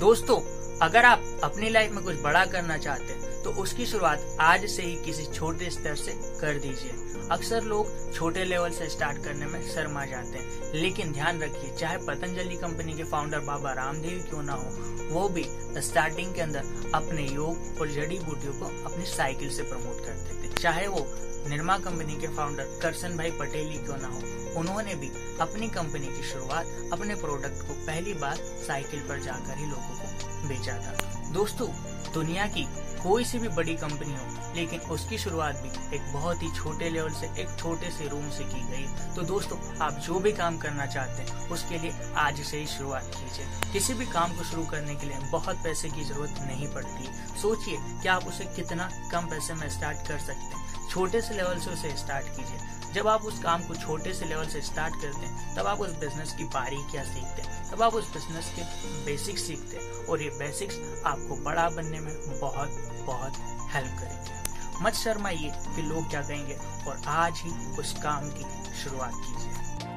दोस्तों अगर आप अपनी लाइफ में कुछ बड़ा करना चाहते हैं तो उसकी शुरुआत आज से ही किसी छोटे स्तर से कर दीजिए। अक्सर लोग छोटे लेवल से स्टार्ट करने में शर्मा जाते हैं। लेकिन ध्यान रखिए, चाहे पतंजलि कंपनी के फाउंडर बाबा रामदेव क्यों ना हो, वो भी स्टार्टिंग के अंदर अपने योग और जड़ी बूटियों को अपनी साइकिल से प्रमोट करते थे। चाहे वो निर्मा कंपनी के फाउंडर करसन भाई पटेल ही क्यों ना हो, उन्होंने भी अपनी कंपनी की शुरुआत अपने प्रोडक्ट को पहली बार साइकिल पर जाकर ही लोगों को बेचा था। दोस्तों दुनिया की कोई सी भी बड़ी कंपनी हो, लेकिन उसकी शुरुआत भी एक बहुत ही छोटे लेवल से, एक छोटे से रूम से की गई। तो दोस्तों, आप जो भी काम करना चाहते हैं, उसके लिए आज से ही शुरुआत कीजिए। किसी भी काम को शुरू करने के लिए बहुत पैसे की ज़रूरत नहीं पड़ती। सोचिए कि आप उसे कितना कम पैसे में स्टार्ट कर सकते हैं? छोटे से लेवल से उसे स्टार्ट कीजिए। जब आप उस काम को छोटे से लेवल से स्टार्ट करते हैं, तब आप उस बिज़नेस की बारीकियाँ सीखते हैं? तब आप उस बिज़नेस के बेसिक्स सीखते हैं और ये बेसिक्स आपको बड़ा बनने में बहुत बहुत हेल्प करेंगे। मत शर्माइए कि लोग क्या कहेंगे और आज ही उस काम की शुरुआत कीजिए।